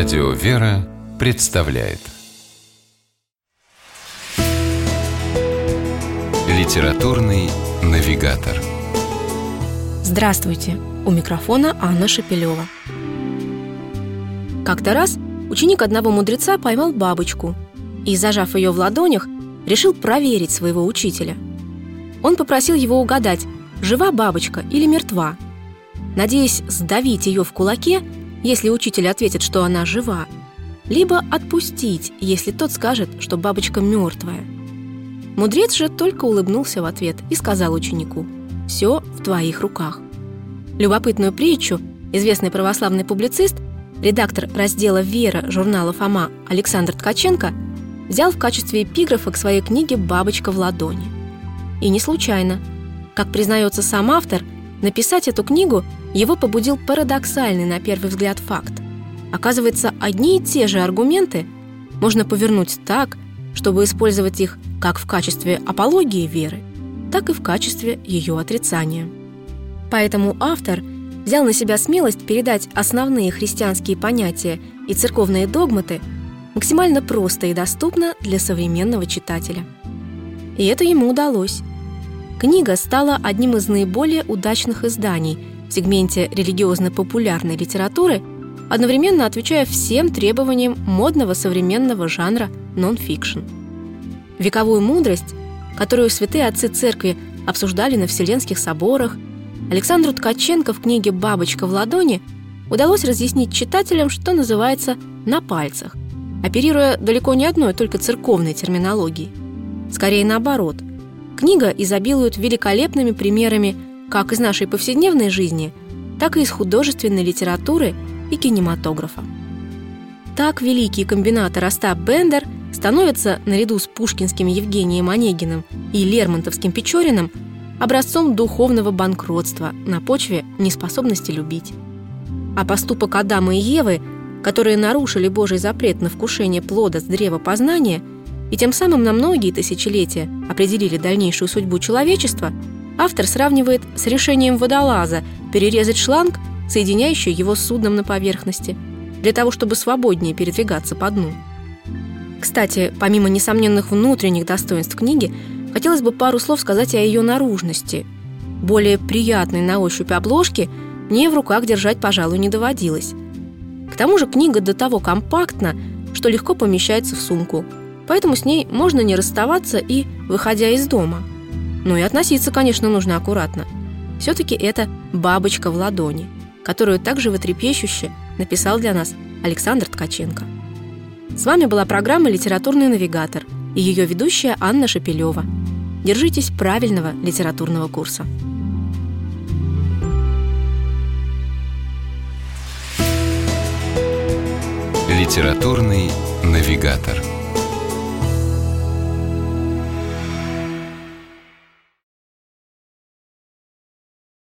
Радио «Вера» представляет Литературный навигатор Здравствуйте! У микрофона Анна Шепелева. Как-то раз ученик одного мудреца поймал бабочку и, зажав ее в ладонях, решил проверить своего учителя. Он попросил его угадать, жива бабочка или мертва. Надеясь сдавить ее в кулаке, если учитель ответит, что она жива, либо отпустить, если тот скажет, что бабочка мертвая. Мудрец же только улыбнулся в ответ и сказал ученику «Все в твоих руках». Любопытную притчу известный православный публицист, редактор раздела «Вера» журнала «Фома» Александр Ткаченко взял в качестве эпиграфа к своей книге «Бабочка в ладони». И не случайно. Как признается сам автор, написать эту книгу его побудил парадоксальный на первый взгляд факт. Оказывается, одни и те же аргументы можно повернуть так, чтобы использовать их как в качестве апологии веры, так и в качестве ее отрицания. Поэтому автор взял на себя смелость передать основные христианские понятия и церковные догматы максимально просто и доступно для современного читателя. И это ему удалось. Книга стала одним из наиболее удачных изданий в сегменте религиозно-популярной литературы, одновременно отвечая всем требованиям модного современного жанра нон-фикшн. Вековую мудрость, которую святые отцы церкви обсуждали на Вселенских соборах, Александру Ткаченко в книге «Бабочка в ладони» удалось разъяснить читателям, что называется «на пальцах», оперируя далеко не одной только церковной терминологией. Скорее наоборот – Книга изобилует великолепными примерами как из нашей повседневной жизни, так и из художественной литературы и кинематографа. Так великий комбинатор Остап Бендер становится, наряду с пушкинским Евгением Онегиным и Лермонтовским Печориным, образцом духовного банкротства на почве неспособности любить. А поступок Адама и Евы, которые нарушили Божий запрет на вкушение плода с древа познания – и тем самым на многие тысячелетия определили дальнейшую судьбу человечества, автор сравнивает с решением водолаза перерезать шланг, соединяющий его с судном на поверхности, для того, чтобы свободнее передвигаться по дну. Кстати, помимо несомненных внутренних достоинств книги, хотелось бы пару слов сказать о ее наружности. Более приятной на ощупь обложки мне в руках держать, пожалуй, не доводилось. К тому же книга до того компактна, что легко помещается в сумку – поэтому с ней можно не расставаться и выходя из дома. Ну и относиться, конечно, нужно аккуратно. Все-таки это «бабочка в ладони», которую также вытрепещуще написал для нас Александр Ткаченко. С вами была программа «Литературный навигатор» и ее ведущая Анна Шапилева. Держитесь правильного литературного курса. Литературный навигатор.